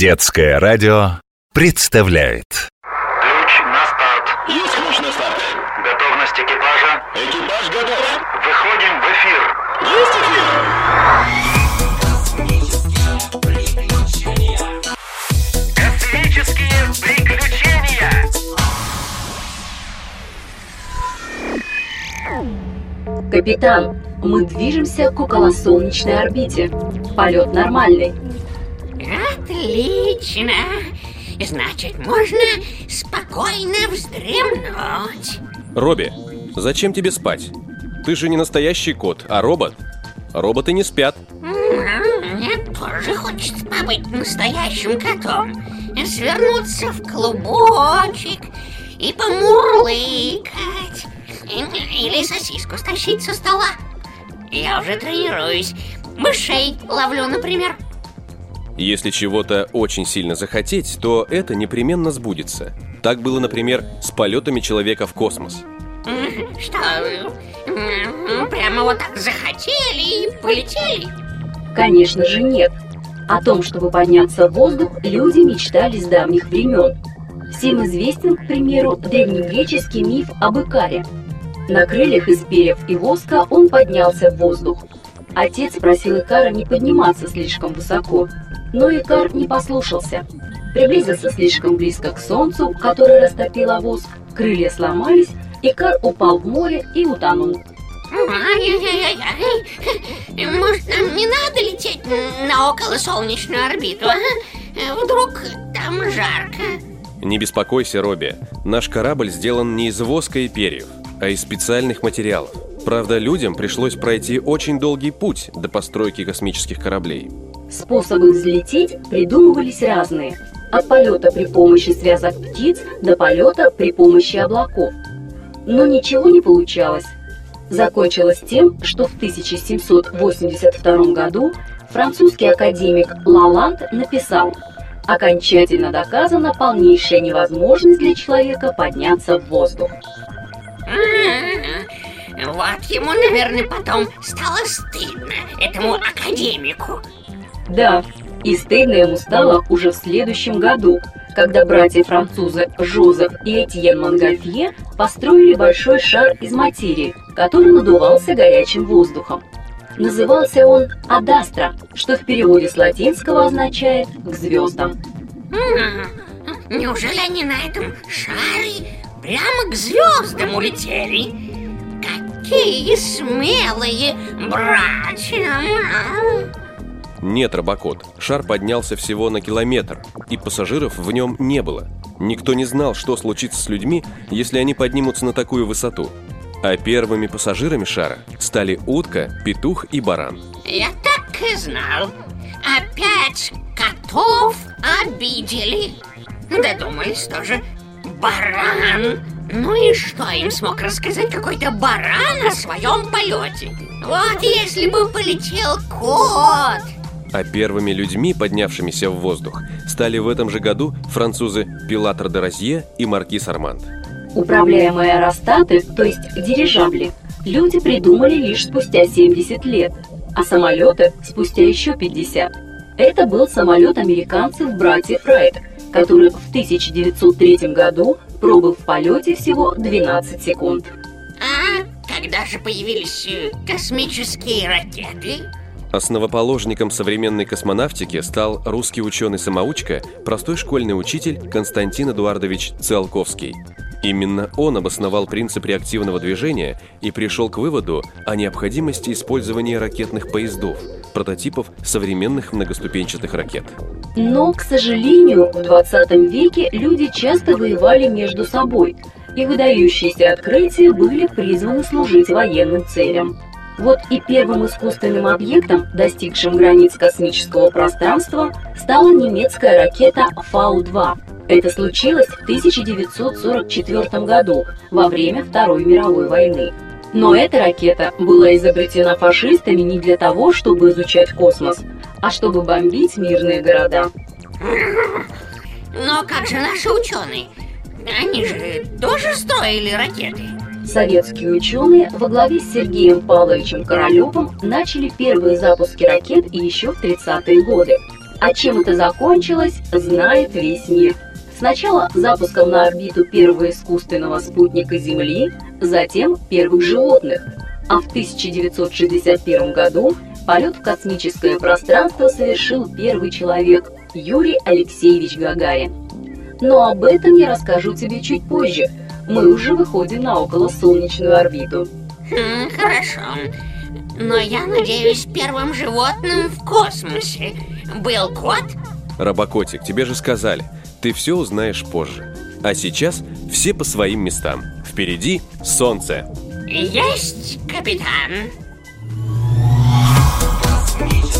Детское радио представляет Ключ на старт. Есть ключ на старт. Готовность экипажа. Экипаж готов. Выходим в эфир. Есть эфир. Космические приключения. Капитан, мы движемся к околосолнечной орбите. Полет нормальный. Отлично! Значит, можно спокойно вздремнуть. Робби, зачем тебе спать? Ты же не настоящий кот, а робот. Роботы не спят. Мне тоже хочется побыть настоящим котом. Свернуться в клубочек и помурлыкать. Или сосиску стащить со стола. Я уже тренируюсь. Мышей ловлю, например. Если чего-то очень сильно захотеть, то это непременно сбудется. Так было, например, с полетами человека в космос. Что, прямо вот так захотели и полетели? Конечно же нет. О том, чтобы подняться в воздух, люди мечтали с давних времен. Всем известен, к примеру, древнегреческий миф об Икаре. На крыльях из перьев и воска он поднялся в воздух. Отец просил Икара не подниматься слишком высоко, но Икар не послушался. Приблизился слишком близко к солнцу, которое растопило воск, крылья сломались, Икар упал в море и утонул. Ай-яй-яй-яй. Может, нам не надо лететь на околосолнечную орбиту, а? Вдруг там жарко? Не беспокойся, Робби. Наш корабль сделан не из воска и перьев, а из специальных материалов. Правда, людям пришлось пройти очень долгий путь до постройки космических кораблей. Способы взлететь придумывались разные. От полета при помощи связок птиц до полета при помощи облаков. Но ничего не получалось. Закончилось тем, что в 1782 году французский академик Лаланд написал «Окончательно доказана полнейшая невозможность для человека подняться в воздух». Вот ему, наверное, потом стало стыдно, этому академику. Да, и стыдно ему стало уже в следующем году, когда братья-французы Жозеф и Этьен Монгольфье построили большой шар из материи, который надувался горячим воздухом. Назывался он Адастра, что в переводе с латинского означает «к звездам». М, Неужели они на этом шаре прямо к звездам улетели? Какие смелые братья! Нет, Робокот, шар поднялся всего на километр, и пассажиров в нем не было. Никто не знал, что случится с людьми, если они поднимутся на такую высоту. А первыми пассажирами шара стали утка, петух и баран. Я так и знал. Опять котов обидели. Додумались тоже. Баран. Ну и что им смог рассказать какой-то баран о своем полете? Вот если бы полетел кот. А первыми людьми, поднявшимися в воздух, стали в этом же году французы Пилатр де Розье и Маркиз Арманд. Управляемые аэростаты, то есть дирижабли, люди придумали лишь спустя 70 лет, а самолеты спустя еще 50. Это был самолет американцев братьев Райт, который в 1903 году пробыл в полете всего 12 секунд. А когда же появились э, космические ракеты? Основоположником современной космонавтики стал русский ученый-самоучка, простой школьный учитель Константин Эдуардович Циолковский. Именно он обосновал принцип реактивного движения и пришел к выводу о необходимости использования ракетных поездов, прототипов современных многоступенчатых ракет. Но, к сожалению, в 20 веке люди часто воевали между собой, и выдающиеся открытия были призваны служить военным целям. Вот и первым искусственным объектом, достигшим границ космического пространства, стала немецкая ракета Фау-2. Это случилось в 1944 году, во время Второй мировой войны. Но эта ракета была изобретена фашистами не для того, чтобы изучать космос, а чтобы бомбить мирные города. Но как же наши ученые? Они же тоже строили ракеты. Советские ученые во главе с Сергеем Павловичем Королевым начали первые запуски ракет еще в 30-е годы. А чем это закончилось, знает весь мир. Сначала запуском на орбиту первого искусственного спутника Земли, затем первых животных. А в 1961 году полет в космическое пространство совершил первый человек Юрий Алексеевич Гагарин. Но об этом я расскажу тебе чуть позже. Мы уже выходим на околосолнечную орбиту. Хм, хорошо. Но я надеюсь, первым животным в космосе был кот? Робокотик, тебе же сказали, ты все узнаешь позже. А сейчас все по своим местам. Впереди солнце. Есть, капитан. Космические